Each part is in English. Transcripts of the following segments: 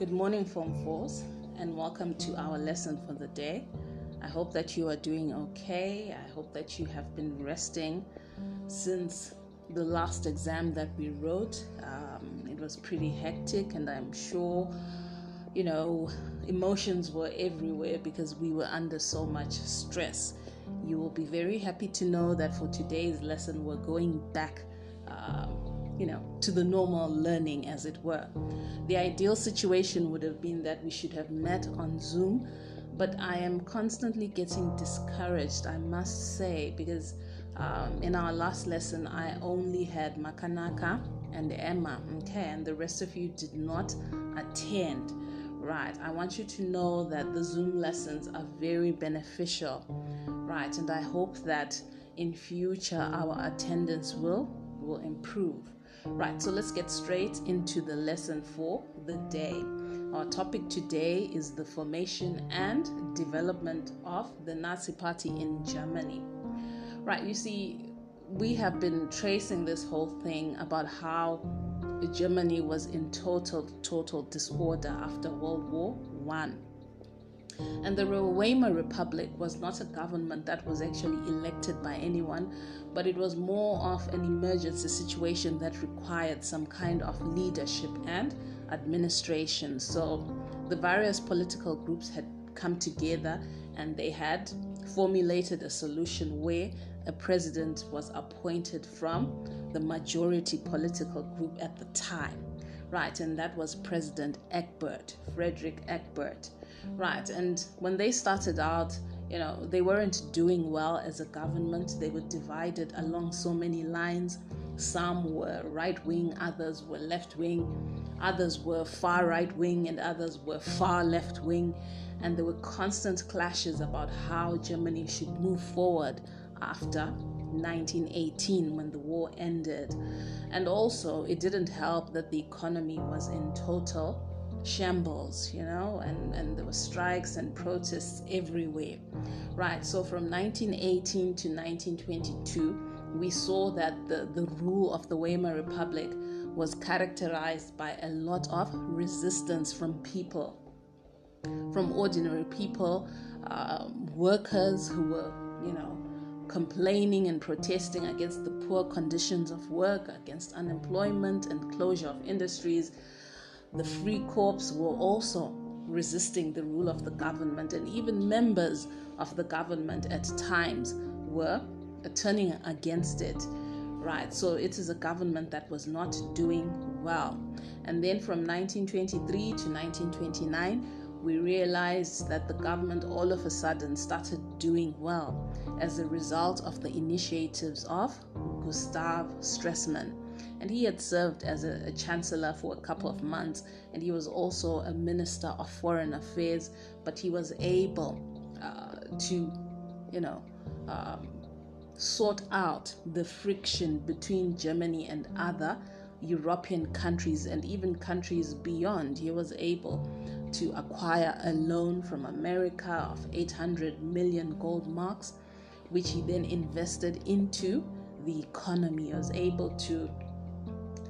Good morning, Form 4s, and welcome to our lesson for the day. I hope that you are doing okay. I hope that you have been resting since the last exam that we wrote. Um, it was pretty hectic, and I'm sure, you know, emotions were everywhere because we were under so much stress. You will be very happy to know that for today's lesson, we're going back. Um, you know, to the normal learning, as it were. The ideal situation would have been that we should have met on Zoom, but I am constantly getting discouraged, I must say, because um, in our last lesson, I only had Makanaka and Emma, okay, and the rest of you did not attend. Right, I want you to know that the Zoom lessons are very beneficial, right, and I hope that in future our attendance will will improve. Right, so let's get straight into the lesson for the day. Our topic today is the formation and development of the Nazi Party in Germany. Right, you see, we have been tracing this whole thing about how Germany was in total, total disorder after World War One. And the Weimar Republic was not a government that was actually elected by anyone, but it was more of an emergency situation that required some kind of leadership and administration. So the various political groups had come together and they had formulated a solution where a president was appointed from the majority political group at the time. Right, and that was President Egbert, Frederick Egbert. Right, and when they started out, you know, they weren't doing well as a government. They were divided along so many lines. Some were right wing, others were left wing, others were far right wing, and others were far left wing. And there were constant clashes about how Germany should move forward after 1918 when the war ended. And also, it didn't help that the economy was in total shambles, you know, and, and there were strikes and protests everywhere. Right, so from 1918 to 1922, we saw that the, the rule of the Weimar Republic was characterized by a lot of resistance from people, from ordinary people, um, workers who were, you know, complaining and protesting against the poor conditions of work, against unemployment and closure of industries, the Free Corps were also resisting the rule of the government, and even members of the government at times were turning against it. Right, so it is a government that was not doing well. And then from 1923 to 1929, we realized that the government all of a sudden started doing well as a result of the initiatives of Gustav Stresemann and he had served as a, a, chancellor for a couple of months and he was also a minister of foreign affairs but he was able uh, to you know um, sort out the friction between germany and other european countries and even countries beyond. He was able to acquire a loan from america of 800 million gold marks which he then invested into the economy. He was able to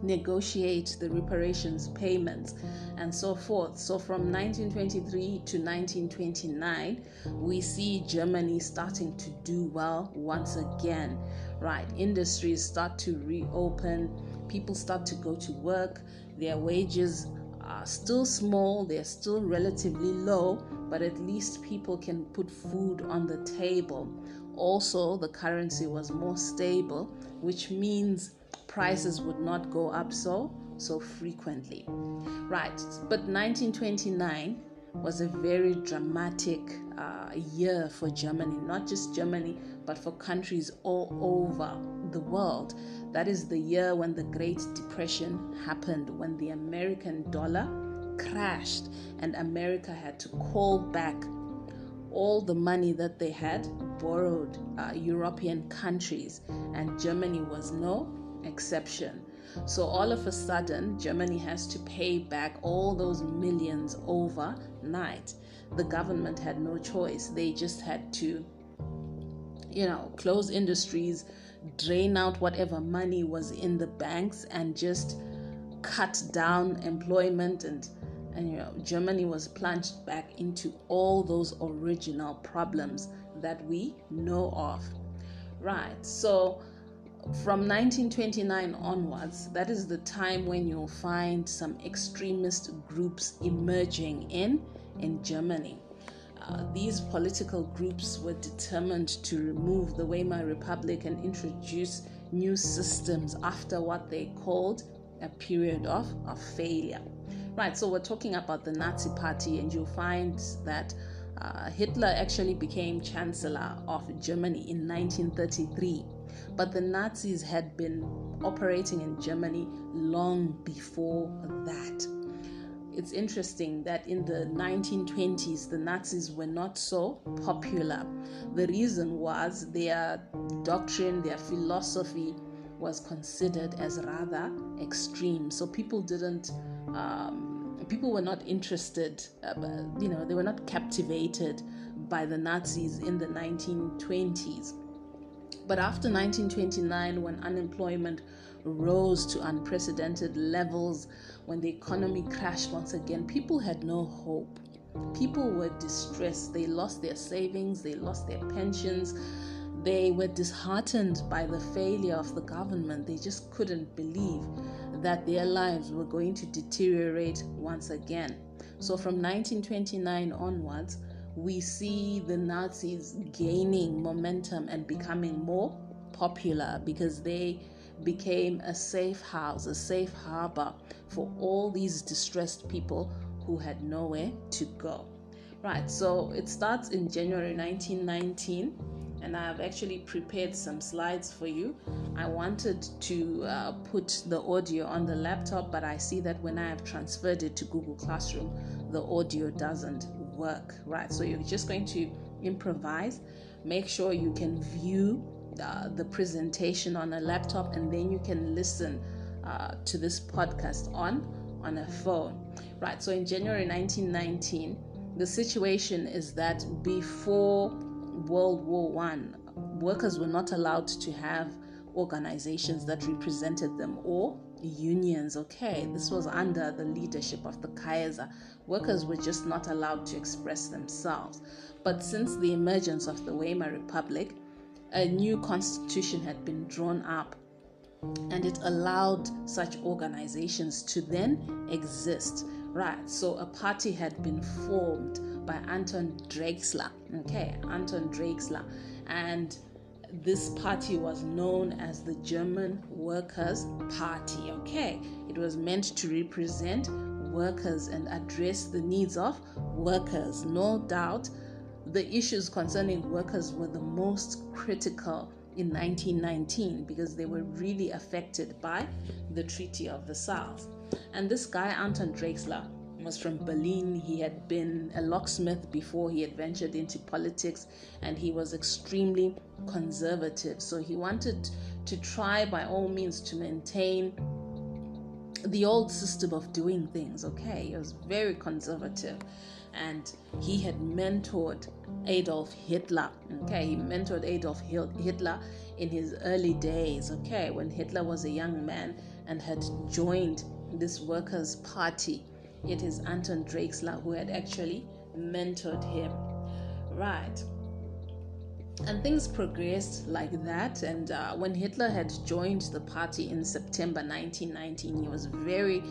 negotiate the reparations payments and so forth. So from 1923 to 1929, we see Germany starting to do well once again. Right, industries start to reopen, people start to go to work, their wages are still small, they're still relatively low, but at least people can put food on the table. Also, the currency was more stable, which means prices would not go up so so frequently. Right, but 1929 was a very dramatic uh, year for Germany, not just Germany, but for countries all over the world. That is the year when the Great Depression happened, when the American dollar crashed and America had to call back all the money that they had borrowed uh, European countries, and Germany was no exception. So all of a sudden, Germany has to pay back all those millions overnight. The government had no choice. They just had to, you know, close industries, drain out whatever money was in the banks, and just cut down employment and and you know, Germany was plunged back into all those original problems that we know of. Right, so from 1929 onwards, that is the time when you'll find some extremist groups emerging in in Germany. Uh, these political groups were determined to remove the Weimar Republic and introduce new systems after what they called a period of, of failure. Right, so we're talking about the Nazi Party, and you'll find that uh, Hitler actually became Chancellor of Germany in 1933. But the Nazis had been operating in Germany long before that. It's interesting that in the 1920s, the Nazis were not so popular. The reason was their doctrine, their philosophy was considered as rather extreme. So people didn't um, people were not interested, uh, you know, they were not captivated by the Nazis in the 1920s. But after 1929, when unemployment rose to unprecedented levels, when the economy crashed once again, people had no hope. People were distressed. They lost their savings, they lost their pensions, they were disheartened by the failure of the government. They just couldn't believe that their lives were going to deteriorate once again. So from 1929 onwards, we see the Nazis gaining momentum and becoming more popular because they became a safe house, a safe harbor for all these distressed people who had nowhere to go. Right, so it starts in January 1919 and I've actually prepared some slides for you. I wanted to uh, put the audio on the laptop, but I see that when I have transferred it to Google Classroom, the audio doesn't work, right? So you're just going to improvise. Make sure you can view uh, the presentation on a laptop and then you can listen uh, to this podcast on on a phone right so in january 1919 the situation is that before World War One, workers were not allowed to have organizations that represented them or unions. Okay, this was under the leadership of the Kaiser. Workers were just not allowed to express themselves. But since the emergence of the Weimar Republic, a new constitution had been drawn up and it allowed such organizations to then exist. Right, so a party had been formed by Anton Drexler. Okay, Anton Drexler. And this party was known as the German Workers' Party. Okay, it was meant to represent workers and address the needs of workers. No doubt the issues concerning workers were the most critical in 1919 because they were really affected by the Treaty of Versailles. And this guy, Anton Drexler, was from Berlin. He had been a locksmith before he had ventured into politics, and he was extremely conservative. So he wanted to try by all means to maintain the old system of doing things. Okay, he was very conservative, and he had mentored Adolf Hitler. Okay, he mentored Adolf Hitler in his early days. Okay, when Hitler was a young man and had joined this Workers' Party it is Anton Drexler who had actually mentored him. Right. And things progressed like that. And uh, when Hitler had joined the party in September 1919, he was very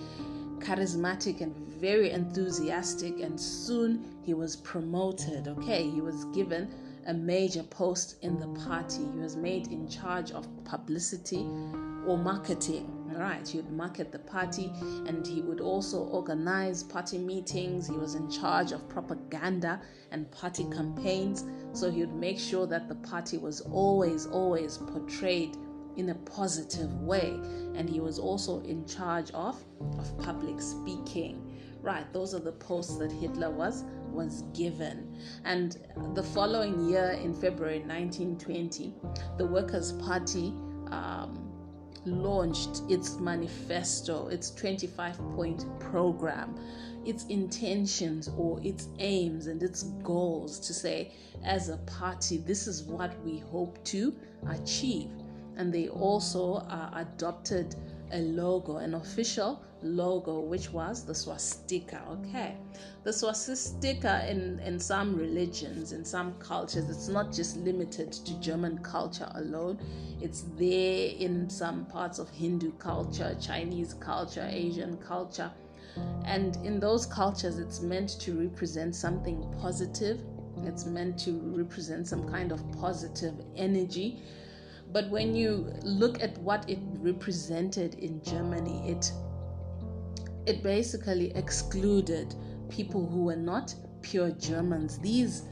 charismatic and very enthusiastic. And soon he was promoted. Okay, he was given a major post in the party. He was made in charge of publicity or marketing right? He would market the party and he would also organize party meetings. He was in charge of propaganda and party campaigns. So he would make sure that the party was always always portrayed in a positive way. And he was also in charge of of public speaking. Right those are the posts that hitler was was given. And the following year in february 1920 the workers party um, launched its manifesto, its 25 point program, its intentions or its aims and its goals to say, as a party, this is what we hope to achieve. And they also uh, adopted a logo, an official logo, which was the swastika. Okay, the swastika in in some religions, in some cultures, it's not just limited to German culture alone. It's there in some parts of Hindu culture, Chinese culture, Asian culture, and in those cultures, it's meant to represent something positive. It's meant to represent some kind of positive energy. But when you look at what it represented in Germany, it it basically excluded people who were not pure Germans. These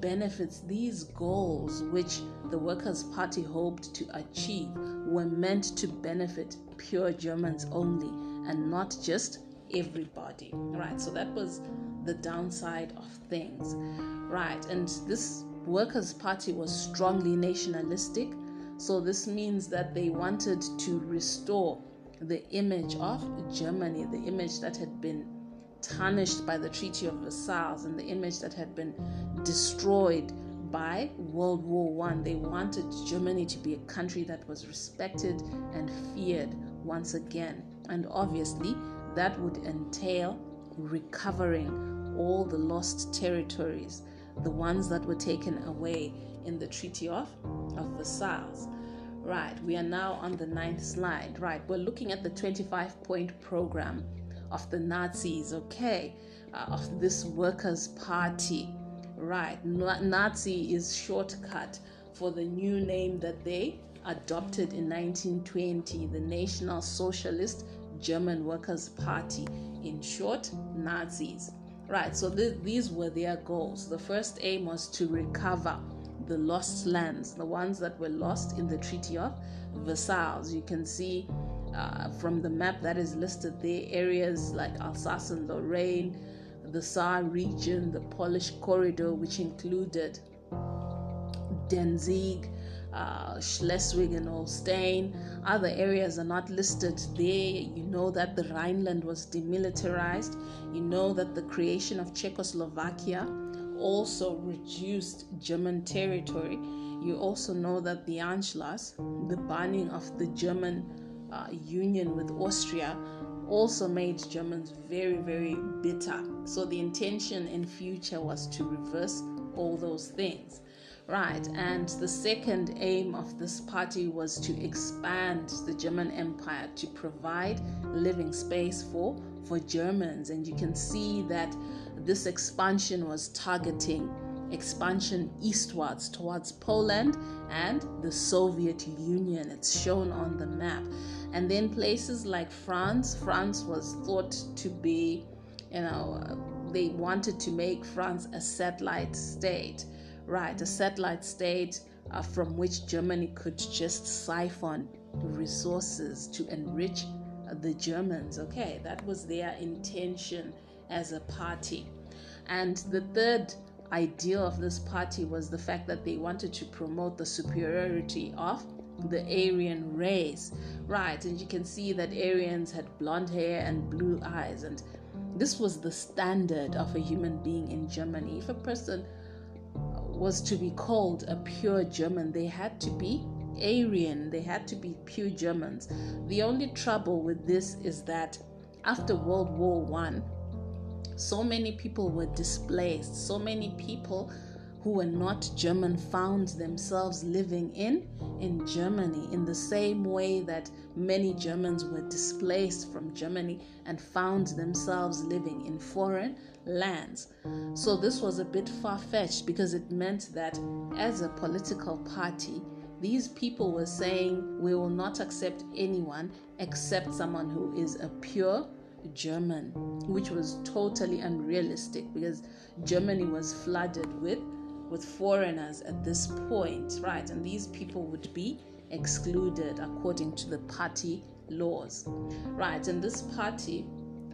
benefits, these goals, which the Workers' Party hoped to achieve, were meant to benefit pure Germans only and not just everybody. Right, so that was the downside of things. Right, and this Workers' Party was strongly nationalistic. So this means that they wanted to restore the image of Germany, the image that had been tarnished by the Treaty of Versailles and the image that had been destroyed by World War One. They wanted Germany to be a country that was respected and feared once again. And obviously, that would entail recovering all the lost territories, the ones that were taken away in the Treaty of, of Versailles. Right, we are now on the ninth slide. Right, we're looking at the 25 point program of the Nazis, okay, uh, of this Workers' Party. Right, Nazi is shortcut for the new name that they adopted in 1920, the National Socialist German Workers' Party, in short, Nazis. Right, so th- these were their goals. The first aim was to recover the lost lands, the ones that were lost in the Treaty of Versailles. You can see uh, from the map that is listed there areas like Alsace and Lorraine, the Saar region, the Polish corridor, which included Danzig, uh, Schleswig and Holstein. Other areas are not listed there. You know that the Rhineland was demilitarized. You know that the creation of Czechoslovakia also reduced German territory. You also know that the Anschluss, the banning of the German uh, union with Austria, also made Germans very, very bitter. So the intention in future was to reverse all those things. Right, and the second aim of this party was to expand the German Empire to provide living space for for Germans, and you can see that this expansion was targeting expansion eastwards towards Poland and the Soviet Union. It's shown on the map. And then places like France, France was thought to be, you know, they wanted to make France a satellite state, right? A satellite state uh, from which Germany could just siphon resources to enrich the Germans. Okay, that was their intention as a party. And the third ideal of this party was the fact that they wanted to promote the superiority of the Aryan race. Right, and you can see that Aryans had blonde hair and blue eyes, and this was the standard of a human being in Germany. If a person was to be called a pure German, they had to be Aryan, they had to be pure Germans. The only trouble with this is that after World War One, so many people were displaced, so many people who were not German found themselves living in in Germany in the same way that many Germans were displaced from Germany and found themselves living in foreign lands. So this was a bit far-fetched because it meant that as a political party these people were saying we will not accept anyone except someone who is a pure German, which was totally unrealistic because Germany was flooded with with foreigners at this point, right? And these people would be excluded according to the party laws, right? And this party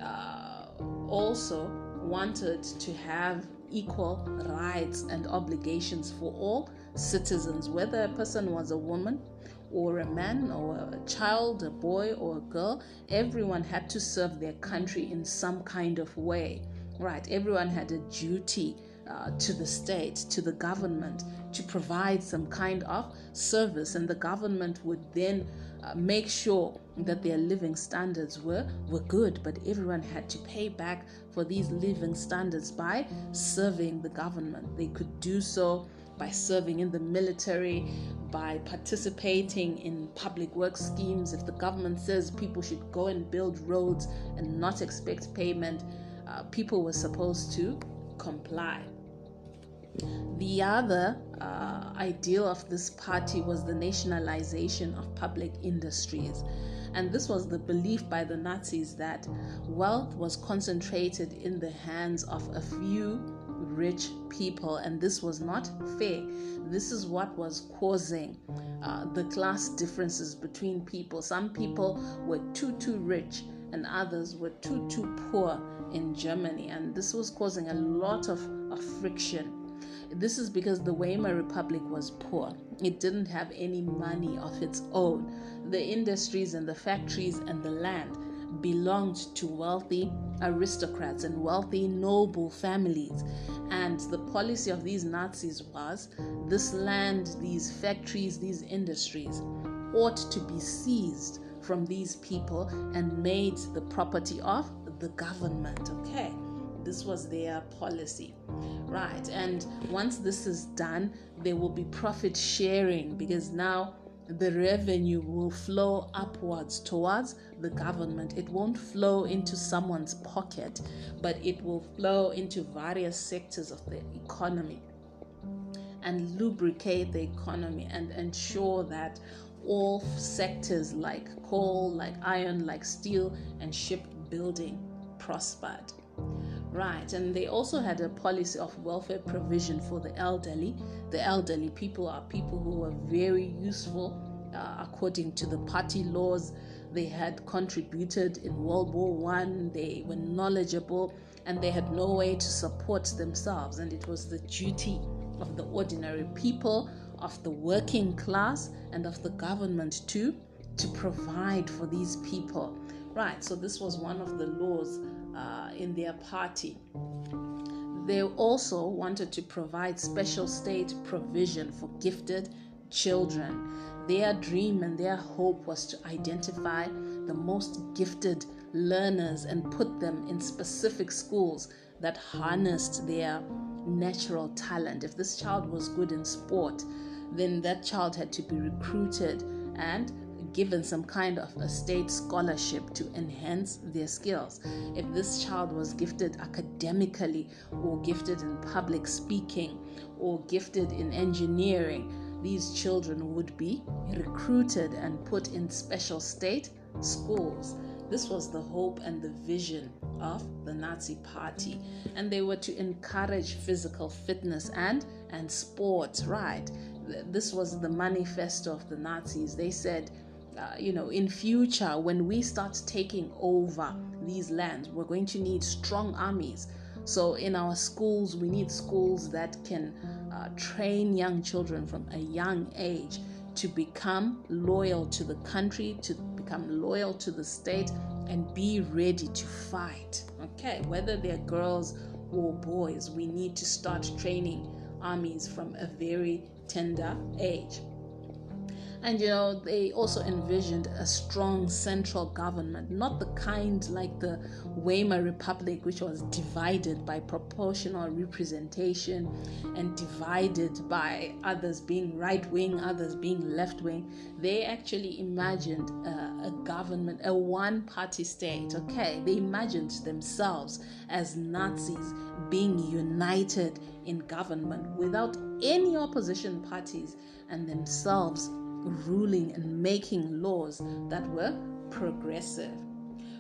uh, also wanted to have equal rights and obligations for all citizens, whether a person was a woman or a man or a child, a boy or a girl, everyone had to serve their country in some kind of way, right? Everyone had a duty uh, to the state, to the government, to provide some kind of service, and the government would then uh, make sure that their living standards were were good. But everyone had to pay back for these living standards by serving the government. They could do so by serving in the military by participating in public work schemes if the government says people should go and build roads and not expect payment uh, people were supposed to comply the other uh, ideal of this party was the nationalization of public industries. And this was the belief by the Nazis that wealth was concentrated in the hands of a few rich people, and this was not fair. This is what was causing uh, the class differences between people. Some people were too, too rich, and others were too, too poor in Germany, and this was causing a lot of, of friction this is because the Weimar Republic was poor. It didn't have any money of its own. The industries and the factories and the land belonged to wealthy aristocrats and wealthy noble families. And the policy of these Nazis was this land, these factories, these industries ought to be seized from these people and made the property of the government. Okay. This was their policy, right? And once this is done, there will be profit sharing because now the revenue will flow upwards towards the government. It won't flow into someone's pocket, but it will flow into various sectors of the economy and lubricate the economy and ensure that all sectors like coal, like iron, like steel, and shipbuilding prospered. Right, and they also had a policy of welfare provision for the elderly. The elderly people are people who were very useful uh, according to the party laws. They had contributed in World War One. They were knowledgeable, and they had no way to support themselves. And it was the duty of the ordinary people, of the working class, and of the government too, to provide for these people. Right, so this was one of the laws uh, in their party. They also wanted to provide special state provision for gifted children. Their dream and their hope was to identify the most gifted learners and put them in specific schools that harnessed their natural talent. If this child was good in sport, then that child had to be recruited and given some kind of a state scholarship to enhance their skills. If this child was gifted academically or gifted in public speaking or gifted in engineering, these children would be recruited and put in special state schools. This was the hope and the vision of the Nazi party. And they were to encourage physical fitness and, and sports, right? This was the manifesto of the Nazis. They said uh, you know, in future, when we start taking over these lands, we're going to need strong armies. So in our schools, we need schools that can uh, train young children from a young age to become loyal to the country, to become loyal to the state, and be ready to fight. Okay, whether they're girls or boys, we need to start training armies from a very tender age. And you know, they also envisioned a strong central government, not the kind like the Weimar Republic, which was divided by proportional representation and divided by others being right wing, others being left wing. They actually imagined a, a government, a one party state. Okay, they imagined themselves as Nazis being united in government without any opposition parties and themselves ruling and making laws that were progressive.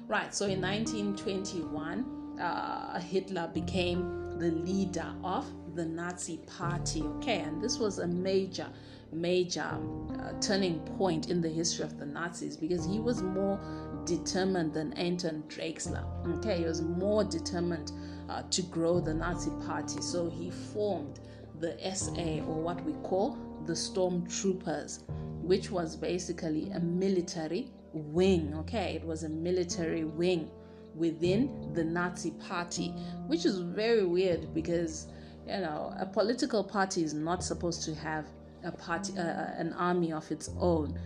Right, so in 1921, uh, Hitler became the leader of the Nazi Party. Okay, and this was a major, major uh, turning point in the history of the Nazis because he was more determined than Anton Drexler. Okay, he was more determined uh, to grow the Nazi Party, so he formed the SA or what we call the Stormtroopers which was basically a military wing. Okay, it was a military wing within the Nazi party, which is very weird because you know a political party is not supposed to have a party, uh, an army of its own.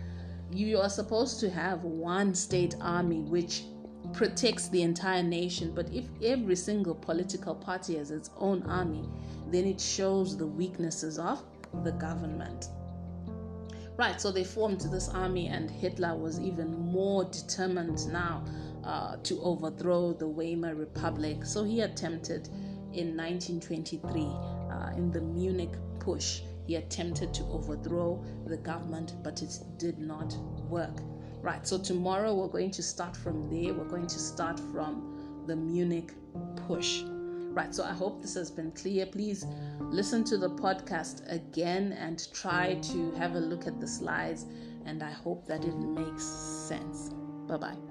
you are supposed to have one state army which protects the entire nation. But if every single political party has its own army, then it shows the weaknesses of the government. Right, so they formed this army, and Hitler was even more determined now uh, to overthrow the Weimar Republic. So he attempted in 1923 uh, in the Munich Putsch, He attempted to overthrow the government, but it did not work. Right, so tomorrow we're going to start from there. We're going to start from the Munich Putsch. Right, so I hope this has been clear. Please listen to the podcast again and try to have a look at the slides, and I hope that it makes sense. Bye bye.